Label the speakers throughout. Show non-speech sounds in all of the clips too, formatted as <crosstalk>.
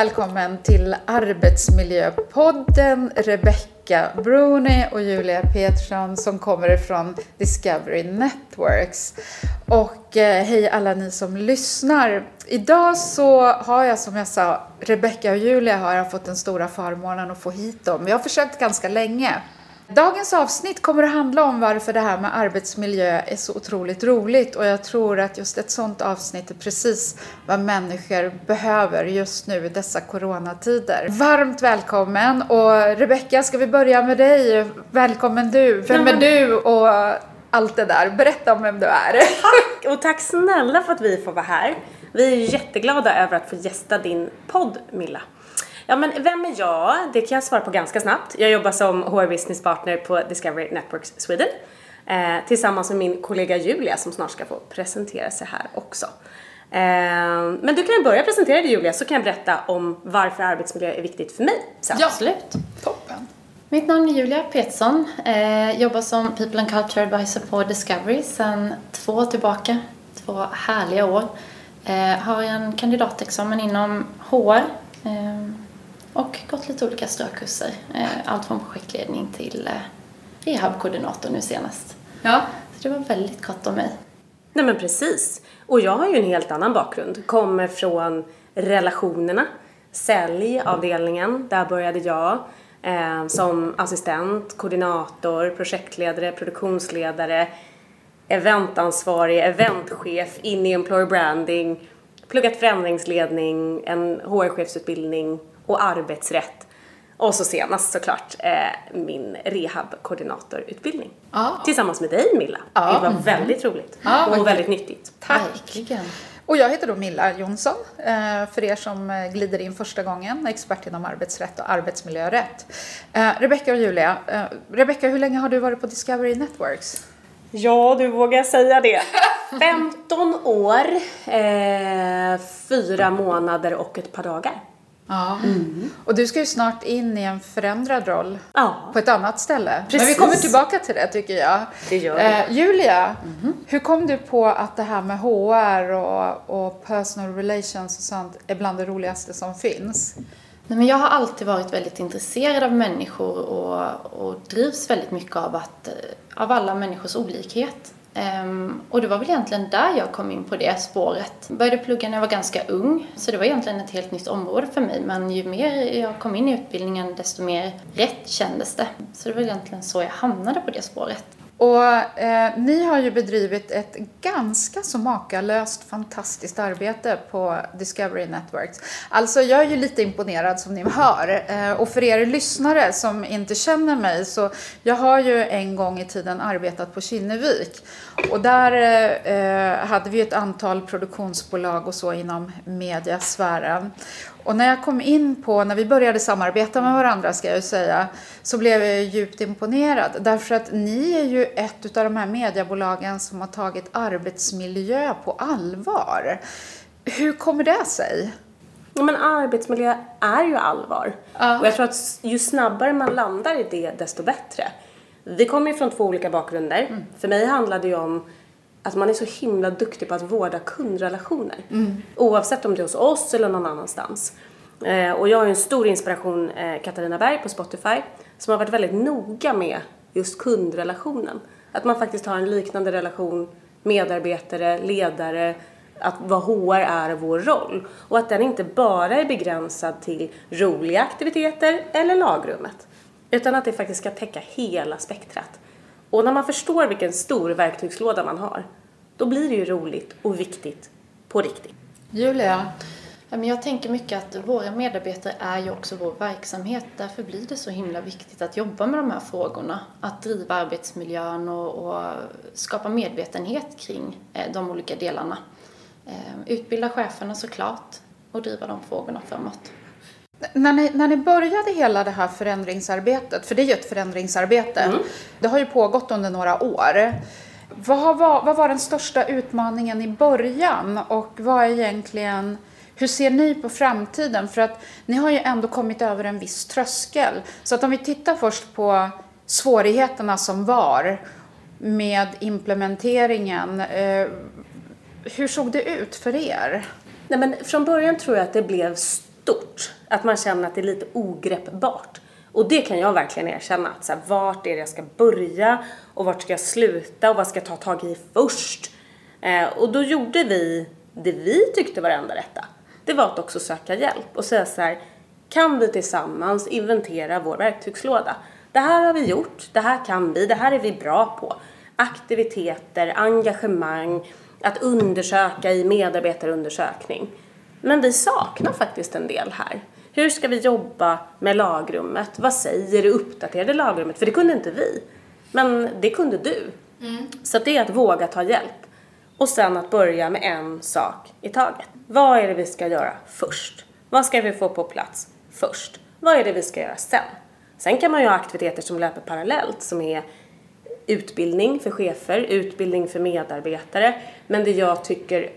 Speaker 1: välkommen till Arbetsmiljöpodden Rebecca Bruni och Julia Petersson som kommer ifrån Discovery Networks. Och eh, hej alla ni som lyssnar. Idag så har jag som jag sa, Rebecca och Julia har jag fått den stora förmånen att få hit dem. Jag har försökt ganska länge. Dagens avsnitt kommer att handla om varför det här med arbetsmiljö är så otroligt roligt och jag tror att just ett sånt avsnitt är precis vad människor behöver just nu i dessa coronatider. Varmt välkommen och Rebecka, ska vi börja med dig? Välkommen du! Vem är du och allt det där? Berätta om vem du är.
Speaker 2: Tack och tack snälla för att vi får vara här. Vi är jätteglada över att få gästa din podd Milla. Ja, men vem är jag? Det kan jag svara på ganska snabbt. Jag jobbar som HR Business Partner på Discovery Networks Sweden eh, tillsammans med min kollega Julia som snart ska få presentera sig här också. Eh, men du kan ju börja presentera dig Julia så kan jag berätta om varför arbetsmiljö är viktigt för mig
Speaker 3: sen. Ja, absolut.
Speaker 1: Toppen.
Speaker 3: Mitt namn är Julia Petersson. Eh, jobbar som People and Culture Advisor på Discovery sedan två år tillbaka. Två härliga år. Eh, har en kandidatexamen inom HR. Eh, och gått lite olika strökurser. Eh, allt från projektledning till eh, rehabkoordinator nu senast. Ja. Så det var väldigt kort om mig.
Speaker 2: Nej men precis. Och jag har ju en helt annan bakgrund. Kommer från relationerna. Säljavdelningen, där började jag. Eh, som assistent, koordinator, projektledare, produktionsledare, eventansvarig, eventchef, in i employer branding, pluggat förändringsledning, en HR-chefsutbildning och arbetsrätt. Och så senast såklart eh, min rehabkoordinatorutbildning. Ah. Tillsammans med dig Milla. Ah. Det var väldigt roligt ah, och väldigt nyttigt.
Speaker 1: Tack! Verkligen. Och jag heter då Milla Jonsson, eh, för er som eh, glider in första gången, expert inom arbetsrätt och arbetsmiljörätt. Eh, Rebecka och Julia, Rebecka, hur länge har du varit på Discovery Networks?
Speaker 2: Ja, du vågar säga det. 15 år, eh, fyra månader och ett par dagar.
Speaker 1: Ja. Mm. Och du ska ju snart in i en förändrad roll ja. på ett annat ställe. Precis. Men vi kommer tillbaka till det tycker jag.
Speaker 2: Det gör vi. Eh,
Speaker 1: Julia, mm. hur kom du på att det här med HR och, och personal relations och sånt är bland det roligaste som finns?
Speaker 3: Nej, men jag har alltid varit väldigt intresserad av människor och, och drivs väldigt mycket av, att, eh, av alla människors olikhet. Um, och det var väl egentligen där jag kom in på det spåret. Jag började plugga när jag var ganska ung, så det var egentligen ett helt nytt område för mig. Men ju mer jag kom in i utbildningen, desto mer rätt kändes det. Så det var egentligen så jag hamnade på det spåret.
Speaker 1: Och eh, ni har ju bedrivit ett ganska så makalöst fantastiskt arbete på Discovery Networks. Alltså jag är ju lite imponerad som ni hör. Eh, och för er lyssnare som inte känner mig så jag har ju en gång i tiden arbetat på Kinnevik. Och där eh, eh hade vi ett antal produktionsbolag och så inom mediasfären. Och när jag kom in på, när vi började samarbeta med varandra ska jag säga, så blev jag djupt imponerad. Därför att ni är ju ett av de här mediebolagen som har tagit arbetsmiljö på allvar. Hur kommer det sig?
Speaker 2: Ja, men arbetsmiljö är ju allvar. Uh. Och jag tror att ju snabbare man landar i det, desto bättre. Vi kommer ju från två olika bakgrunder. Mm. För mig handlade det ju om att man är så himla duktig på att vårda kundrelationer. Mm. Oavsett om det är hos oss eller någon annanstans. Eh, och jag har ju en stor inspiration, eh, Katarina Berg på Spotify, som har varit väldigt noga med just kundrelationen. Att man faktiskt har en liknande relation medarbetare, ledare, att vad HR är vår roll. Och att den inte bara är begränsad till roliga aktiviteter eller lagrummet. Utan att det faktiskt ska täcka hela spektrat. Och när man förstår vilken stor verktygslåda man har, då blir det ju roligt och viktigt på riktigt.
Speaker 1: Julia?
Speaker 3: Jag tänker mycket att våra medarbetare är ju också vår verksamhet. Därför blir det så himla viktigt att jobba med de här frågorna. Att driva arbetsmiljön och, och skapa medvetenhet kring eh, de olika delarna. Eh, utbilda cheferna såklart och driva de frågorna framåt.
Speaker 1: När ni, när ni började hela det här förändringsarbetet, för det är ju ett förändringsarbete, mm. det har ju pågått under några år. Vad var, vad var den största utmaningen i början och vad är egentligen, hur ser ni på framtiden? För att ni har ju ändå kommit över en viss tröskel. Så att om vi tittar först på svårigheterna som var med implementeringen. Eh, hur såg det ut för er?
Speaker 2: Nej, men från början tror jag att det blev stort. Att man känner att det är lite ogreppbart. Och det kan jag verkligen erkänna. Att så här, vart är det jag ska börja? Och vart ska jag sluta? Och vad ska jag ta tag i först? Eh, och då gjorde vi det vi tyckte var det enda rätta. Det var att också söka hjälp och säga så här, kan vi tillsammans inventera vår verktygslåda? Det här har vi gjort, det här kan vi, det här är vi bra på. Aktiviteter, engagemang, att undersöka i medarbetarundersökning. Men vi saknar faktiskt en del här. Hur ska vi jobba med lagrummet? Vad säger det uppdaterade lagrummet? För det kunde inte vi. Men det kunde du. Mm. Så det är att våga ta hjälp. Och sen att börja med en sak i taget. Vad är det vi ska göra först? Vad ska vi få på plats först? Vad är det vi ska göra sen? Sen kan man ju ha aktiviteter som löper parallellt som är utbildning för chefer, utbildning för medarbetare. Men det jag tycker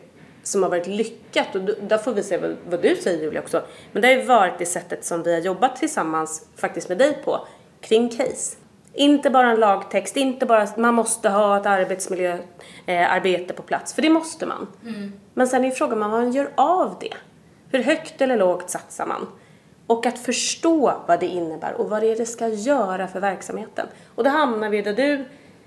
Speaker 2: som har varit lyckat, och där får vi se vad, vad du säger Julia också, men det har ju varit det sättet som vi har jobbat tillsammans faktiskt med dig på kring case. Inte bara en lagtext, inte bara att man måste ha ett arbetsmiljöarbete eh, på plats, för det måste man. Mm. Men sen är frågan vad man gör av det. Hur högt eller lågt satsar man? Och att förstå vad det innebär och vad det är det ska göra för verksamheten. Och då hamnar vi där du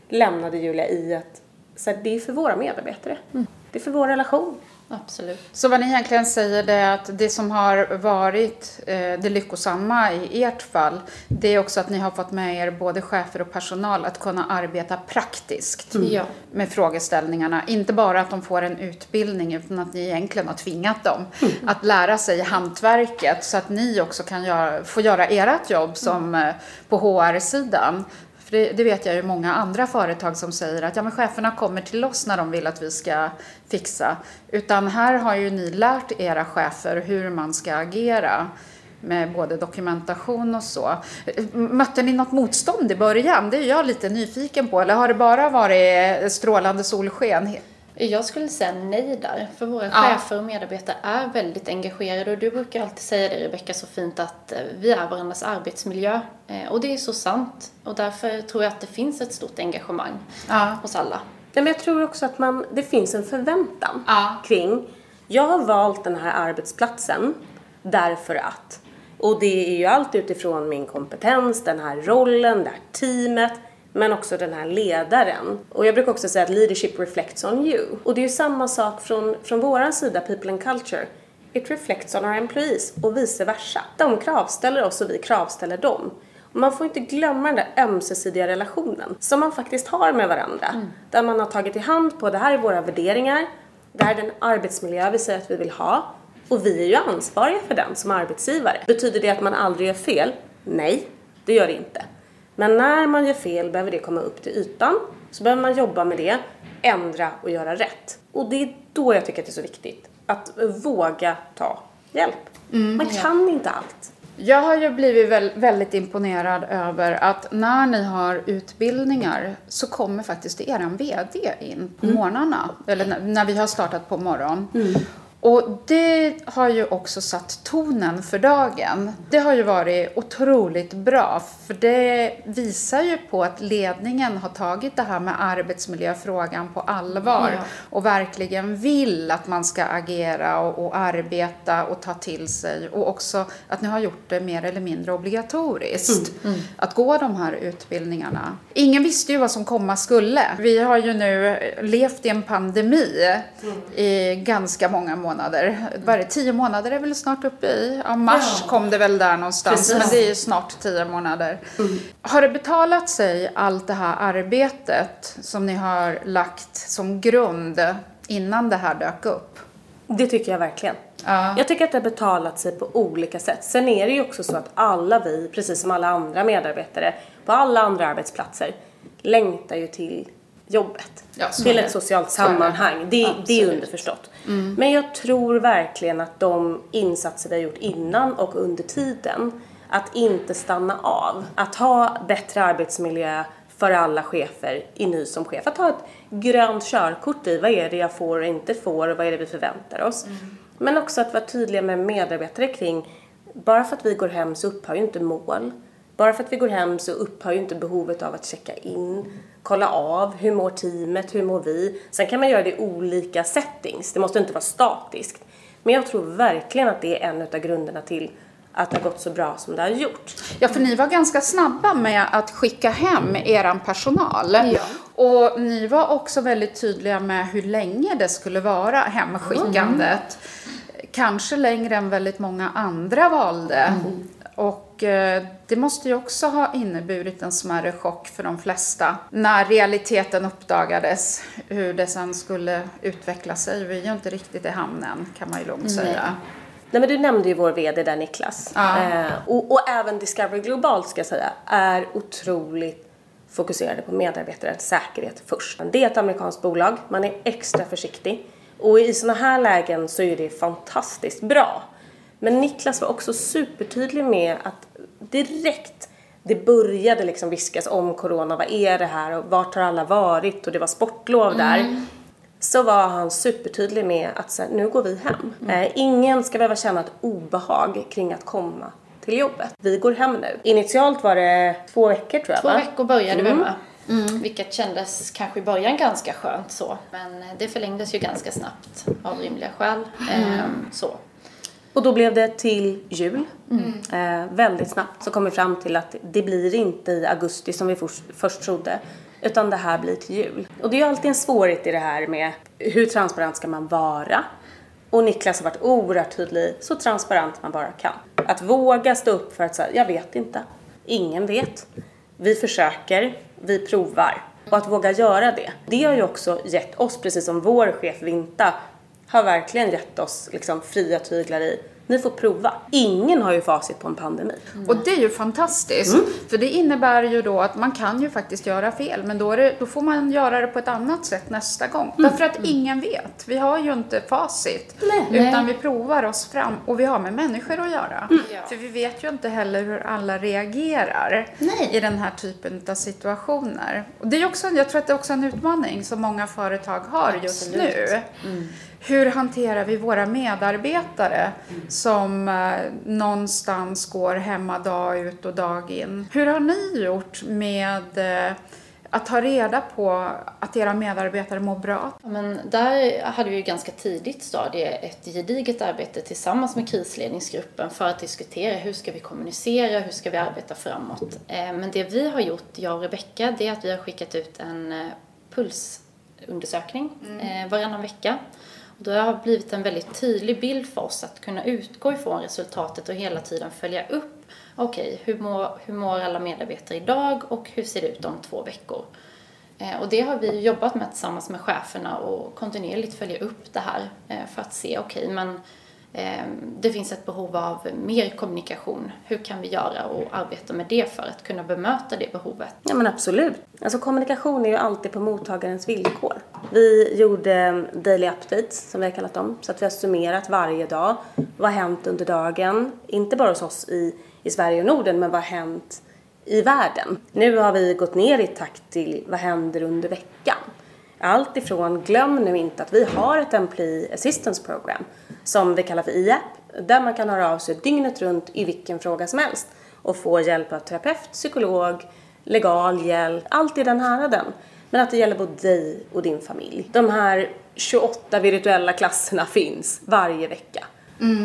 Speaker 2: lämnade Julia i att så här, det är för våra medarbetare. Mm. Det är för vår relation.
Speaker 3: Absolut.
Speaker 1: Så vad ni egentligen säger är att det som har varit eh, det lyckosamma i ert fall, det är också att ni har fått med er både chefer och personal att kunna arbeta praktiskt
Speaker 3: mm.
Speaker 1: med frågeställningarna. Inte bara att de får en utbildning utan att ni egentligen har tvingat dem mm. att lära sig hantverket så att ni också kan göra, få göra ert jobb som mm. på HR-sidan. För det, det, vet jag ju många andra företag som säger att ja, men cheferna kommer till oss när de vill att vi ska fixa. Utan här har ju ni lärt era chefer hur man ska agera med både dokumentation och så. Mötte ni något motstånd i början? Det är jag lite nyfiken på. Eller har det bara varit strålande solsken?
Speaker 3: Jag skulle säga nej där, för våra ja. chefer och medarbetare är väldigt engagerade och du brukar alltid säga det Rebecka så fint att eh, vi är varandras arbetsmiljö eh, och det är så sant och därför tror jag att det finns ett stort engagemang ja. hos alla.
Speaker 2: Ja, men jag tror också att man, det finns en förväntan ja. kring, jag har valt den här arbetsplatsen därför att och det är ju allt utifrån min kompetens, den här rollen, det här teamet, men också den här ledaren. Och jag brukar också säga att leadership reflects on you. Och det är ju samma sak från, från våran sida, people and culture. It reflects on our employees och vice versa. De kravställer oss och vi kravställer dem. Och man får inte glömma den där ömsesidiga relationen som man faktiskt har med varandra. Mm. Där man har tagit i hand på, det här är våra värderingar, det här är den arbetsmiljö vi säger att vi vill ha och vi är ju ansvariga för den som arbetsgivare. Betyder det att man aldrig gör fel? Nej, det gör det inte. Men när man gör fel behöver det komma upp till ytan. Så behöver man jobba med det, ändra och göra rätt. Och det är då jag tycker att det är så viktigt att våga ta hjälp. Mm, man kan inte allt.
Speaker 1: Jag har ju blivit väldigt imponerad över att när ni har utbildningar så kommer faktiskt er VD in på mm. morgnarna. Eller när vi har startat på morgonen. Mm. Och det har ju också satt tonen för dagen. Det har ju varit otroligt bra för det visar ju på att ledningen har tagit det här med arbetsmiljöfrågan på allvar ja. och verkligen vill att man ska agera och, och, arbeta och ta till sig och också att ni har gjort det mer eller mindre obligatoriskt mm. Mm. att gå de här utbildningarna. Ingen visste ju vad som komma skulle. Vi har ju nu levt i en pandemi mm. i ganska många månader månader. Var det, tio månader är väl snart uppe i? Ja, mars ja. kom det väl där någonstans, Precis. men det är snart tio månader. Mm. Har det betalat sig, allt det här arbetet som ni har lagt som grund innan det här dök upp?
Speaker 2: Det tycker jag verkligen. Ja. Jag tycker att det har betalat sig på olika sätt. Sen är det ju också så att alla vi, precis som alla andra medarbetare på alla andra arbetsplatser, längtar ju till jobbet. Ja, till ett socialt sammanhang. Det, det är underförstått. Mm. Men jag tror verkligen att de insatser vi har gjort innan och under tiden, att inte stanna av, att ha bättre arbetsmiljö för alla chefer i ny som chef. Att ha ett grönt körkort i vad är det jag får och inte får och vad är det vi förväntar oss. Mm. Men också att vara tydliga med medarbetare kring, bara för att vi går hem så upphör ju inte mål. Bara för att vi går hem så upphör ju inte behovet av att checka in, kolla av hur mår teamet, hur mår vi. Sen kan man göra det i olika settings, det måste inte vara statiskt. Men jag tror verkligen att det är en av grunderna till att det har gått så bra som det har gjort.
Speaker 1: Ja, för ni var ganska snabba med att skicka hem eran personal.
Speaker 3: Ja.
Speaker 1: Och ni var också väldigt tydliga med hur länge det skulle vara hemskickandet. Kanske längre än väldigt många andra valde. Och eh, det måste ju också ha inneburit en smärre chock för de flesta när realiteten uppdagades, hur det sen skulle utveckla sig. Vi är ju inte riktigt i hamnen kan man ju lugnt säga.
Speaker 2: Nej men du nämnde ju vår VD där Niklas.
Speaker 1: Ja.
Speaker 2: Eh, och, och även Discovery Global ska jag säga är otroligt fokuserade på medarbetarens säkerhet först. Det är ett amerikanskt bolag, man är extra försiktig. Och i sådana här lägen så är det fantastiskt bra. Men Niklas var också supertydlig med att direkt det började liksom viskas om corona, vad är det här och vart har alla varit och det var sportlov där. Så var han supertydlig med att så här, nu går vi hem. Eh, ingen ska behöva känna ett obehag kring att komma till jobbet. Vi går hem nu. Initialt var det två veckor tror jag
Speaker 3: Två
Speaker 2: va?
Speaker 3: veckor började vi med. Vilket kändes kanske i början ganska skönt så. Men det förlängdes ju ganska snabbt av rimliga skäl. Ehm, så.
Speaker 2: Och då blev det till jul. Eh, väldigt snabbt så kom vi fram till att det blir inte i augusti som vi först, först trodde. Utan det här blir till jul. Och det är ju alltid en svårighet i det här med hur transparent ska man vara? Och Niklas har varit oerhört tydlig, så transparent man bara kan. Att våga stå upp för att säga, jag vet inte. Ingen vet. Vi försöker, vi provar. Och att våga göra det, det har ju också gett oss, precis som vår chef Vinta, har verkligen gett oss liksom fria tyglar i ni får prova. Ingen har ju facit på en pandemi.
Speaker 1: Och det är ju fantastiskt. För det innebär ju då att man kan ju faktiskt göra fel. Men då, är det, då får man göra det på ett annat sätt nästa gång. Därför att ingen vet. Vi har ju inte facit.
Speaker 2: Nej.
Speaker 1: Utan vi provar oss fram. Och vi har med människor att göra.
Speaker 3: Ja.
Speaker 1: För vi vet ju inte heller hur alla reagerar
Speaker 2: Nej.
Speaker 1: i den här typen av situationer. Och det är också, jag tror att det är också en utmaning som många företag har just
Speaker 3: Absolut.
Speaker 1: nu. Hur hanterar vi våra medarbetare som eh, någonstans går hemma dag ut och dag in? Hur har ni gjort med eh, att ta reda på att era medarbetare mår bra?
Speaker 3: Ja, Men där hade vi ju ganska tidigt stadie ett gediget arbete tillsammans med krisledningsgruppen för att diskutera hur ska vi kommunicera, hur ska vi arbeta framåt. Eh, Men det vi har gjort, jag och Rebecka, det är att vi har skickat ut en pulsundersökning eh, varannan vecka. Och har blivit en väldigt tydlig bild för oss att kunna utgå ifrån resultatet och hela tiden följa upp. Okej, hur, mår, hur mår alla medarbetare idag och hur ser det ut om två veckor? Eh, Och det har vi jobbat med tillsammans med cheferna och kontinuerligt följa upp det här eh, för att se, okej, men Ehm, det finns ett behov av mer kommunikation. Hur kan vi göra och arbeta med det för att kunna bemöta det behovet?
Speaker 2: Ja men absolut. Alltså kommunikation är ju alltid på mottagarens villkor. Vi gjorde daily updates som vi har kallat dem. Så att vi har summerat varje dag. Vad har hänt under dagen? Inte bara hos oss i, i Sverige och Norden men vad har hänt i världen? Nu har vi gått ner i takt till vad händer under veckan. Allt ifrån, glöm nu inte att vi har ett Employee Assistance Program som vi kallar för IAP där man kan höra av sig dygnet runt i vilken fråga som helst och få hjälp av terapeut, psykolog, legal hjälp, allt i den häraden. Men att det gäller både dig och din familj. De här 28 virtuella klasserna finns varje vecka.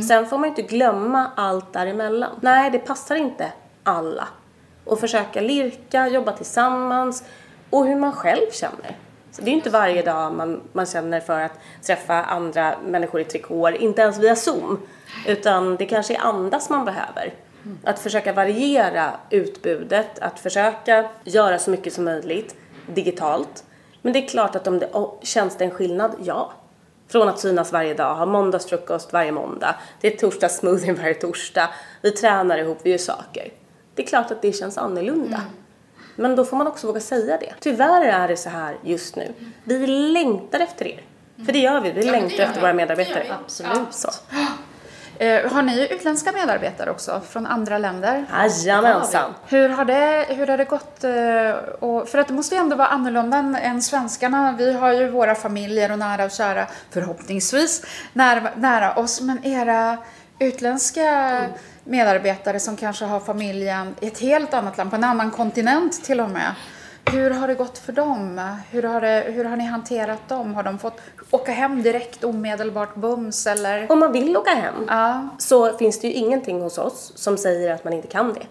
Speaker 2: Sen får man ju inte glömma allt däremellan. Nej, det passar inte alla. Och försöka lirka, jobba tillsammans och hur man själv känner. Så det är inte varje dag man, man känner för att träffa andra människor i trikåer, inte ens via Zoom. Utan det kanske är andas man behöver. Att försöka variera utbudet, att försöka göra så mycket som möjligt digitalt. Men det är klart att om det oh, känns det en skillnad, ja. Från att synas varje dag, ha måndagsfrukost varje måndag, det är torsdagssmoothie varje torsdag, vi tränar ihop, vi gör saker. Det är klart att det känns annorlunda. Mm. Men då får man också våga säga det. Tyvärr är det så här just nu. Vi längtar efter er. För det gör vi, vi längtar
Speaker 1: gör
Speaker 2: efter
Speaker 1: vi.
Speaker 2: våra medarbetare.
Speaker 3: Absolut.
Speaker 2: Så. <gasps>
Speaker 1: Eh, har ni utländska medarbetare också från andra länder?
Speaker 2: Jajamensan.
Speaker 1: Hur har det, hur har det gått? eh, Och, för att det måste ju ändå vara annorlunda än, än svenskarna. Vi har ju våra familjer och nära och kära, förhoppningsvis, nära, nära oss. Men era utländska medarbetare som kanske har familjen i ett helt annat land, på en annan kontinent till och med. Hur har det gått för dem? Hur har, det, hur har ni hanterat dem? Har de fått åka hem direkt omedelbart bums eller?
Speaker 2: Om man vill åka hem
Speaker 1: Ja.
Speaker 2: så finns det ju ingenting hos oss som säger att man inte kan det.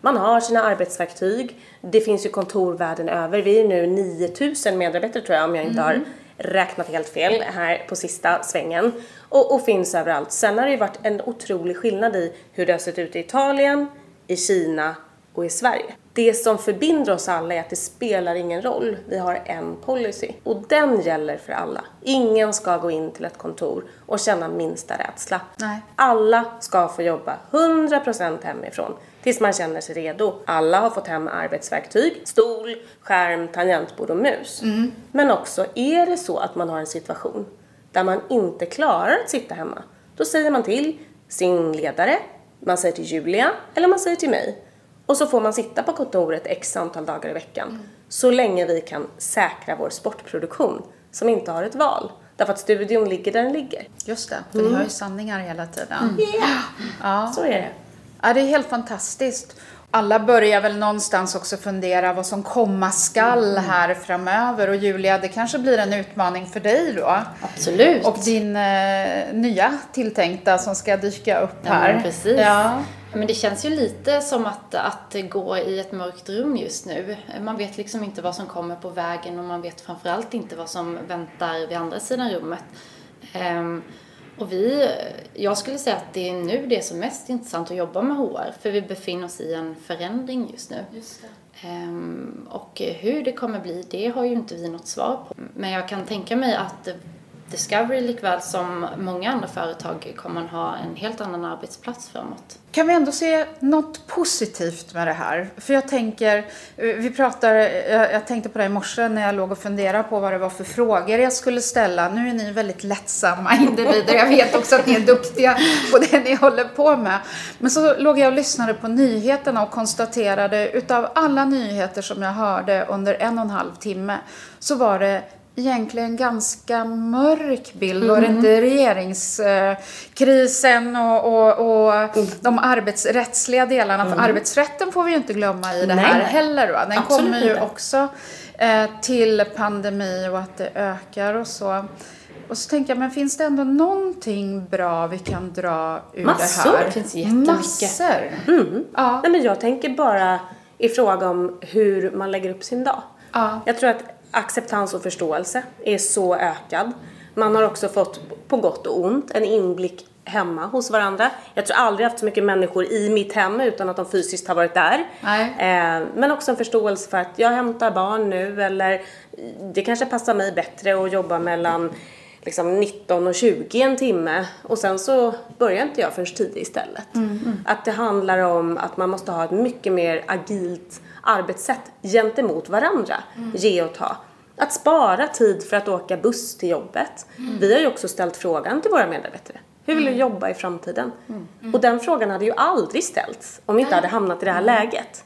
Speaker 2: Man har sina arbetsverktyg. Det finns ju kontor världen över. Vi är nu 9000 medarbetare tror jag om jag inte har räknat helt fel här på sista svängen. Och, och finns överallt. Sen har det ju varit en otrolig skillnad i hur det har sett ut i Italien, i Kina och i Sverige. Det som förbinder oss alla är att det spelar ingen roll. Vi har en policy och den gäller för alla. Ingen ska gå in till ett kontor och känna minsta rädsla.
Speaker 1: Nej.
Speaker 2: Alla ska få jobba 100% hemifrån tills man känner sig redo. Alla har fått hem arbetsverktyg, stol, skärm, tangentbord och mus. Men också, är det så att man har en situation där man inte klarar att sitta hemma, då säger man till sin ledare, man säger till Julia eller man säger till mig. Och så får man sitta på kontoret x antal dagar i veckan. Så länge vi kan säkra vår sportproduktion som inte har ett val. Därför att studion ligger där den ligger.
Speaker 1: Just det, för ni har ju sanningar hela tiden. Ja.
Speaker 2: Så är det.
Speaker 1: Ja, det är helt fantastiskt. Alla börjar väl någonstans också fundera vad som komma skall här framöver. Och Julia, det kanske blir en utmaning för dig då.
Speaker 3: Absolut.
Speaker 1: Och din eh, nya tilltänkta som ska dyka upp
Speaker 3: Ja,
Speaker 1: här.
Speaker 3: men precis.
Speaker 1: Ja.
Speaker 3: Men det känns ju lite som att, att gå i ett mörkt rum just nu. Man vet liksom inte vad som kommer på vägen och man vet framförallt inte vad som väntar vid andra sidan rummet. Ehm, och vi, jag skulle säga att det är nu det är som mest intressant att jobba med HR, för vi befinner oss i en förändring just nu. Ehm, och hur det kommer bli, det har ju inte vi något svar på. Men jag kan tänka mig att Discovery likväl som många andra företag kommer att ha en helt annan arbetsplats framåt.
Speaker 1: Kan vi ändå se något positivt med det här? För jag tänker, eh, vi pratar, eh, jag, tänkte på det i morse när jag låg och funderade på vad det var för frågor jag skulle ställa. Nu är ni väldigt lättsamma <laughs> individer. Jag vet också att ni är duktiga på det ni håller på med. Men så låg jag och lyssnade på nyheterna och konstaterade utav alla nyheter som jag hörde under en och en halv timme så var det egentligen ganska mörk bild. Var det inte regeringskrisen och, och, och de arbetsrättsliga delarna? För arbetsrätten får vi ju inte glömma i det
Speaker 2: Nej,
Speaker 1: här
Speaker 2: nej.
Speaker 1: heller. Va? Den
Speaker 2: Absolut
Speaker 1: kommer ju
Speaker 2: inte.
Speaker 1: också eh, till pandemi och att det ökar och så. Och så tänker jag, men finns det ändå någonting bra vi kan dra ur
Speaker 2: Massor.
Speaker 1: det här?
Speaker 3: Det finns jättemycket.
Speaker 1: Massor.
Speaker 2: Mm.
Speaker 1: Ja.
Speaker 2: Nej, men jag tänker bara i fråga om hur man lägger upp sin dag.
Speaker 1: Ja.
Speaker 2: Jag tror att acceptans och förståelse är så ökad. Man har också fått, på gott och ont, en inblick hemma hos varandra. Jag tror aldrig haft så mycket människor i mitt hem utan att de fysiskt har varit där. Eh, men också en förståelse för att jag hämtar barn nu eller det kanske passar mig bättre att jobba mellan liksom 19 och 20 en timme och sen så börjar inte jag förrän tidigt istället. Att det handlar om att man måste ha ett mycket mer agilt arbetssätt gentemot varandra. Ge och ta. Att spara tid för att åka buss till jobbet. Vi har ju också ställt frågan till våra medarbetare. Hur vill du jobba i framtiden? Och den frågan hade ju aldrig ställts om vi inte hade hamnat i det här läget.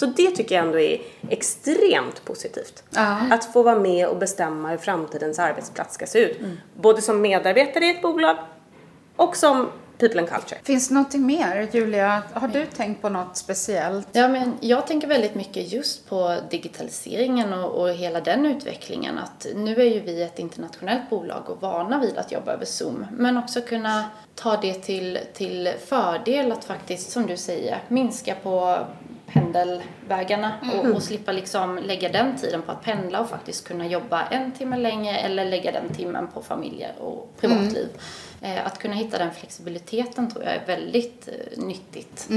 Speaker 2: Så det tycker jag ändå är extremt positivt.
Speaker 1: Ja.
Speaker 2: Att få vara med och bestämma hur framtidens arbetsplats ska se ut. Både som medarbetare i ett bolag och som people and culture.
Speaker 1: Finns det någonting mer, Julia? Har du tänkt på något speciellt?
Speaker 3: Ja, men jag tänker väldigt mycket just på digitaliseringen och, och hela den utvecklingen. Att nu är ju vi ett internationellt bolag och vana vid att jobba över Zoom. Men också kunna ta det till, till fördel att faktiskt, som du säger, minska på pendelvägarna och, och slippa liksom lägga den tiden på att pendla och faktiskt kunna jobba en timme längre eller lägga den timmen på familjer och privatliv. Eh, att kunna hitta den flexibiliteten tror jag är väldigt eh, nyttigt.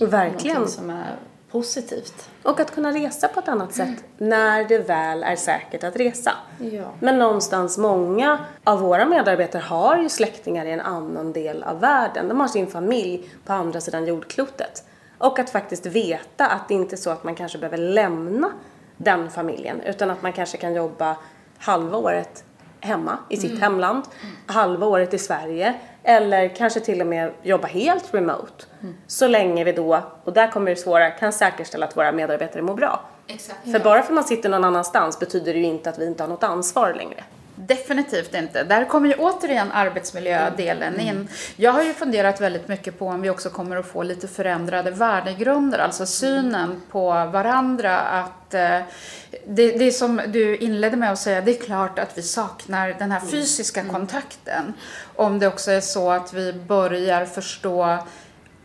Speaker 2: Verkligen.
Speaker 3: Någonting som är positivt.
Speaker 2: Och att kunna resa på ett annat sätt när det väl är säkert att resa.
Speaker 3: Ja.
Speaker 2: Men någonstans många av våra medarbetare har ju släktingar i en annan del av världen. De har sin familj på andra sidan jordklotet. Och att faktiskt veta att det inte är så att man kanske behöver lämna den familjen utan att man kanske kan jobba halva året hemma i sitt hemland, halva året i Sverige eller kanske till och med jobba helt remote. Så länge vi då, och där kommer det svåra, kan säkerställa att våra medarbetare mår bra.
Speaker 1: Exakt.
Speaker 2: För bara för att man sitter någon annanstans betyder det ju inte att vi inte har något ansvar längre.
Speaker 1: Definitivt inte. Där kommer ju återigen arbetsmiljödelen mm. in. Jag har ju funderat väldigt mycket på om vi också kommer att få lite förändrade värdegrunder, alltså synen på varandra. Att eh, det, det som du inledde med att säga, det är klart att vi saknar den här mm. fysiska mm. kontakten. Om det också är så att vi börjar förstå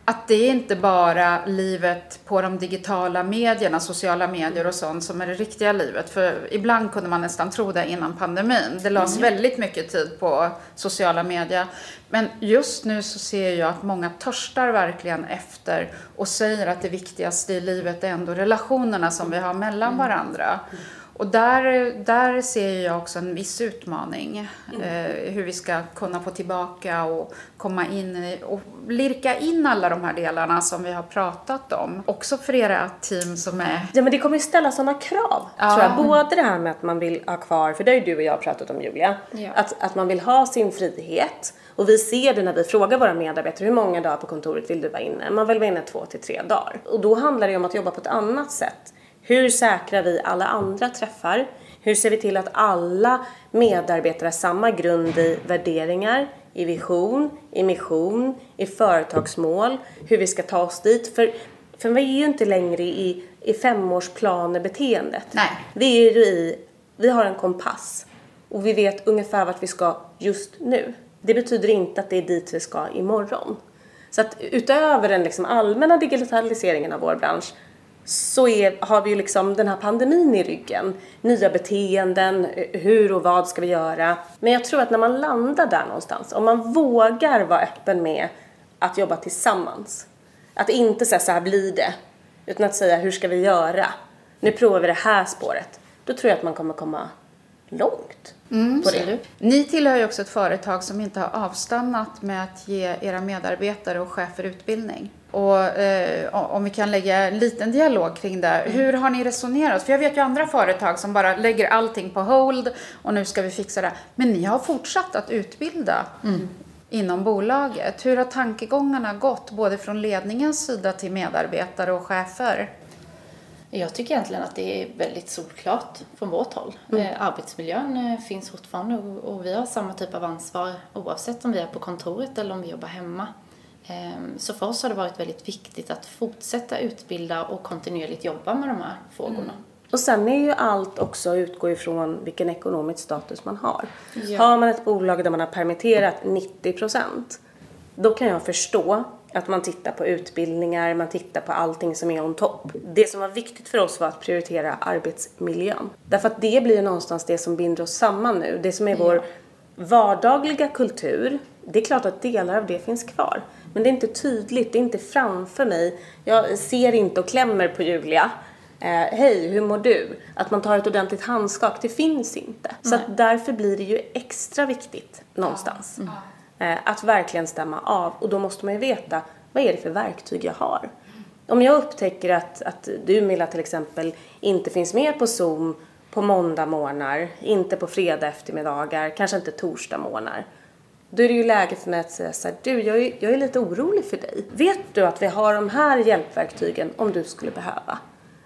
Speaker 1: att det är inte bara livet på de digitala medierna, sociala medier och sånt som är det riktiga livet. För ibland kunde man nästan tro det innan pandemin. Det lades mm. väldigt mycket tid på sociala medier. Men just nu så ser jag att många törstar verkligen efter och säger att det viktigaste i livet är ändå relationerna som vi har mellan mm. Och där, där ser jag också en viss utmaning. Mm. Eh, hur vi ska kunna få tillbaka och komma in i, och lirka in alla de här delarna som vi har pratat om. Också för era team som är...
Speaker 2: Ja men det kommer ju ställa sådana krav ja. tror jag. Både det här med att man vill ha kvar, för det har ju du och jag pratat om Julia, ja. att, att man vill ha sin frihet. Och vi ser det när vi frågar våra medarbetare hur många dagar på kontoret vill du vara inne? Man vill vara inne två till tre dagar. Och då handlar det ju om att jobba på ett annat sätt. Hur säkrar vi alla andra träffar? Hur ser vi till att alla medarbetare har samma grund i värderingar, i vision, i mission, i företagsmål, hur vi ska ta oss dit? För, för vi är ju inte längre i, i femårsplanebeteendet.
Speaker 1: Nej.
Speaker 2: Vi är ju i, vi har en kompass och vi vet ungefär vart vi ska just nu. Det betyder inte att det är dit vi ska imorgon. Så att utöver den liksom allmänna digitaliseringen av vår bransch så är, har vi ju liksom den här pandemin i ryggen. Nya beteenden, hur och vad ska vi göra? Men jag tror att när man landar där någonstans, om man vågar vara öppen med att jobba tillsammans. Att inte säga så här blir det, utan att säga hur ska vi göra? Nu provar vi det här spåret. Då tror jag att man kommer komma långt. Mm, på det.
Speaker 1: Ni tillhör ju också ett företag som inte har avstannat med att ge era medarbetare och chefer utbildning. Och eh, om vi kan lägga en liten dialog kring det. Mm. Hur har ni resonerat? För jag vet ju andra företag som bara lägger allting på hold och nu ska vi fixa det. Men ni har fortsatt att utbilda mm. inom bolaget. Hur har tankegångarna gått både från ledningens sida till medarbetare och chefer?
Speaker 3: Jag tycker egentligen att det är väldigt solklart från vårt håll. Mm. Eh, arbetsmiljön eh, finns fortfarande och vi har samma typ av ansvar oavsett om vi är på kontoret eller om vi jobbar hemma. Ehm, så för oss har det varit väldigt viktigt att fortsätta utbilda och kontinuerligt jobba med de här frågorna. Mm.
Speaker 2: Och sen är ju allt också utgå ifrån vilken ekonomisk status man har. Ja. Har man ett bolag där man har permitterat 90 procent, då kan jag förstå att man tittar på utbildningar, man tittar på allting som är on top. Det som var viktigt för oss var att prioritera arbetsmiljön. Därför att det blir ju någonstans det som binder oss samman nu. Det som är vår vardagliga kultur, det är klart att delar av det finns kvar. Men det är inte tydligt, det är inte framför mig. Jag ser inte och klämmer på Julia. Eh, Hej, hur mår du? Att man tar ett ordentligt handskak, det finns inte. Så att därför blir det ju extra viktigt någonstans. Mm. Eh, att verkligen stämma av. Och då måste man ju veta, vad är det för verktyg jag har? Om jag upptäcker att, att du Milla till exempel inte finns med på Zoom på måndag morgnar, inte på fredag eftermiddagar, kanske inte torsdag morgnar. Då är det ju läge för mig att säga så här, du jag är, jag är lite orolig för dig. Vet du att vi har de här hjälpverktygen om du skulle behöva?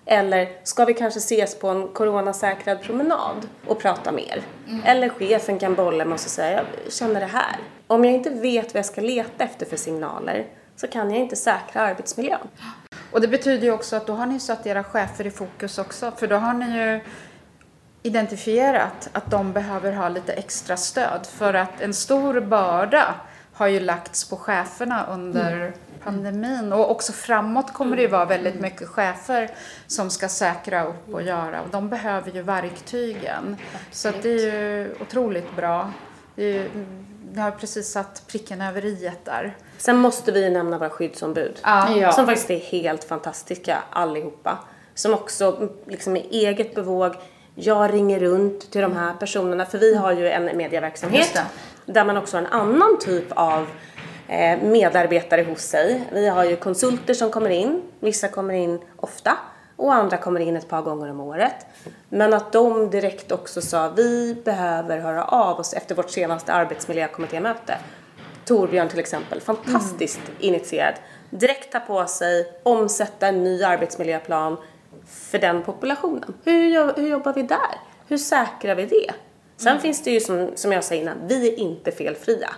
Speaker 2: Eller ska vi kanske ses på en coronasäkrad promenad och prata mer? Mm. Eller chefen kan bolla med oss och säga, jag känner det här. Om jag inte vet vad jag ska leta efter för signaler så kan jag inte säkra arbetsmiljön.
Speaker 1: Och det betyder ju också att då har ni satt era chefer i fokus också, för då har ni ju identifierat att de behöver ha lite extra stöd för att en stor börda har ju lagts på cheferna under mm. pandemin och också framåt kommer det ju vara väldigt mm. mycket chefer som ska säkra upp och göra och de behöver ju verktygen. Absolut. Så det är ju otroligt bra. Ju, vi har precis satt pricken över i där.
Speaker 2: Sen måste vi nämna våra skyddsombud ja. som faktiskt är helt fantastiska allihopa. Som också liksom med eget bevåg jag ringer runt till de här personerna för vi har ju en medieverksamhet där man också har en annan typ av eh, medarbetare hos sig. Vi har ju konsulter som kommer in, vissa kommer in ofta och andra kommer in ett par gånger om året. Men att de direkt också sa vi behöver höra av oss efter vårt senaste arbetsmiljökommittémöte. Torbjörn till exempel, fantastiskt mm. initierad. Direkt ta på sig, omsätta en ny arbetsmiljöplan för den populationen. Hur, hur jobbar vi där? Hur säkrar vi det? Sen mm. finns det ju som, som jag sa innan, vi är inte felfria.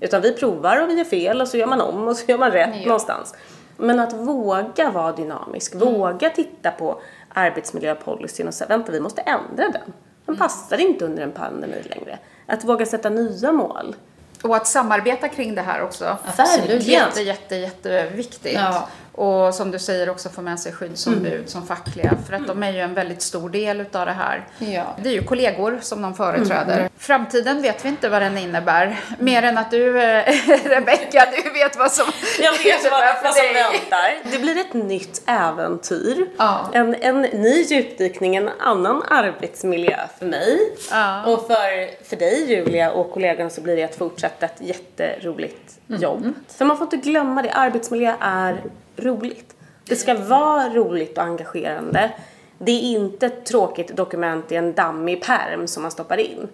Speaker 2: Utan vi provar och vi gör fel och så gör man om och så gör man rätt ja. någonstans. Men att våga vara dynamisk, mm. våga titta på arbetsmiljöpolicyn och säga vänta vi måste ändra den. Den mm. passar inte under en pandemi längre. Att våga sätta nya mål.
Speaker 1: Och att samarbeta kring det här också.
Speaker 2: Absolut.
Speaker 1: Jätte, jätte, jätteviktigt. Ja. Och som du säger också få med sig skyddsombud mm. som fackliga. För att de är ju en väldigt stor del utav det här. Ja. Det är ju kollegor som de företräder. Mm. Framtiden vet vi inte vad den innebär. Mer än att du, eh, <laughs> Rebecka, du vet vad som
Speaker 2: Jag vet vad, vad som väntar. Det blir ett nytt äventyr. Ja. En, en ny djupdykning, en annan arbetsmiljö för mig. Ja. Och för, för dig Julia och kollegorna så blir det att fortsätta ett jätteroligt mm. jobb. För man får inte glömma det, arbetsmiljö är roligt. Det ska vara roligt och engagerande. Det är inte ett tråkigt dokument i en dammig perm som man stoppar in.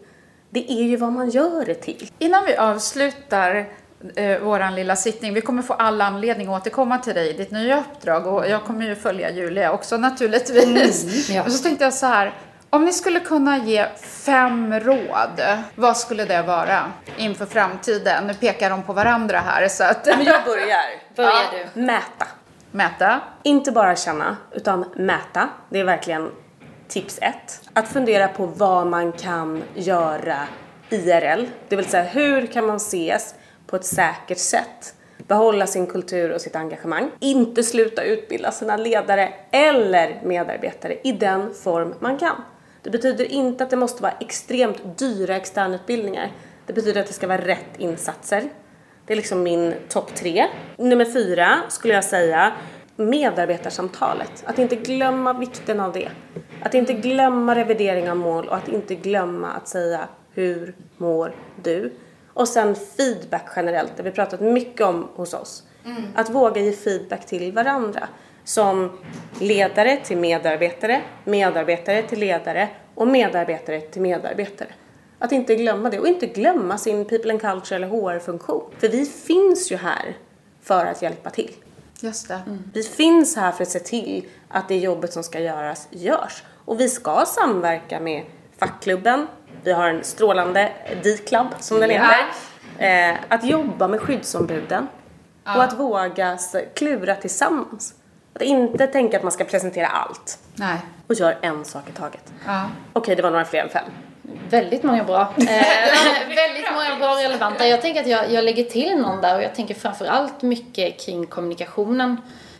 Speaker 2: Det är ju vad man gör det till.
Speaker 1: Innan vi avslutar eh, våran lilla sittning. Vi kommer få all anledning att återkomma till dig i ditt nya uppdrag och jag kommer ju följa Julia också naturligtvis. Mm, <laughs> ja. Och så tänkte jag så här, om ni skulle kunna ge fem råd, vad skulle det vara inför framtiden? Nu pekar de på varandra här så att...
Speaker 2: Men jag börjar. <laughs>
Speaker 3: Börjar ja.
Speaker 2: du. Mäta.
Speaker 1: Mäta.
Speaker 2: Inte bara känna, utan mäta. Det är verkligen tips ett. Att fundera på vad man kan göra IRL. Det vill säga hur kan man ses på ett säkert sätt behålla sin kultur och sitt engagemang. Inte sluta utbilda sina ledare eller medarbetare i den form man kan. Det betyder inte att det måste vara extremt dyra externutbildningar. Det betyder att det ska vara rätt insatser. Det är liksom min topp tre. Nummer fyra skulle jag säga medarbetarsamtalet. Att inte glömma vikten av det. Att inte glömma revidering av mål och att inte glömma att säga hur mår du? Och sen feedback generellt, det vi pratat mycket om hos oss. Mm. Att våga ge feedback till varandra som ledare till medarbetare, medarbetare till ledare och medarbetare till medarbetare. Att inte glömma det och inte glömma sin people and culture eller HR-funktion. För vi finns ju här för att hjälpa till.
Speaker 1: Just det. Mm.
Speaker 2: Vi finns här för att se till att det jobbet som ska göras görs. Och vi ska samverka med fackklubben. Vi har en strålande D-club som den heter. Eh, att jobba med skyddsombuden. Ja. Och att våga klura tillsammans. Att inte tänka att man ska presentera allt.
Speaker 1: Nej.
Speaker 2: Och gör en sak i taget. Ja. Okej, det var några fler än fem.
Speaker 3: Väldigt många bra. <laughs> Eh, väldigt många bra relevanta. Jag tänker att jag, jag lägger till någon där och jag tänker framförallt mycket kring kommunikationen.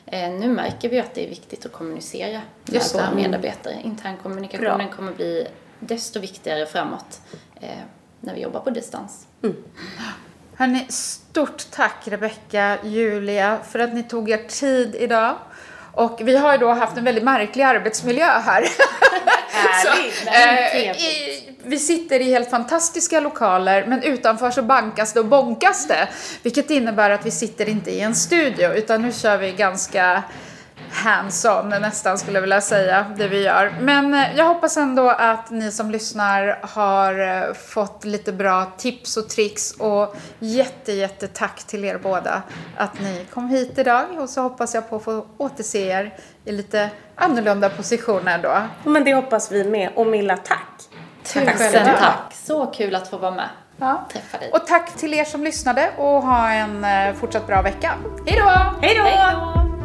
Speaker 3: Eh, nu märker vi att det är viktigt att kommunicera med Just våra medarbetare. Internkommunikationen bra. kommer bli desto viktigare framåt eh, när vi jobbar på distans. Mm.
Speaker 1: Hörrni, stort tack Rebecka, Julia, för att ni tog er tid idag. Och vi har ju då haft en väldigt märklig arbetsmiljö här.
Speaker 2: Härligt!
Speaker 1: så, eh, i, vi sitter i helt fantastiska lokaler, men utanför så bankas det och bonkas det. Vilket innebär att vi sitter inte i en studio, utan nu kör vi ganska hands-on nästan skulle jag vilja säga, det vi gör. Men eh, jag hoppas ändå att ni som lyssnar har eh, fått lite bra tips och tricks och jätte, jätte tack till er båda att ni kom hit idag och så hoppas jag på att få återse er i lite annorlunda positioner då.
Speaker 2: Men det hoppas vi med och Milla tack!
Speaker 3: Tusen tack! Så kul att få vara med. Ja. Träffa dig.
Speaker 1: Och tack till er som lyssnade och ha en eh, fortsatt bra vecka. Hej då!
Speaker 2: Hej då!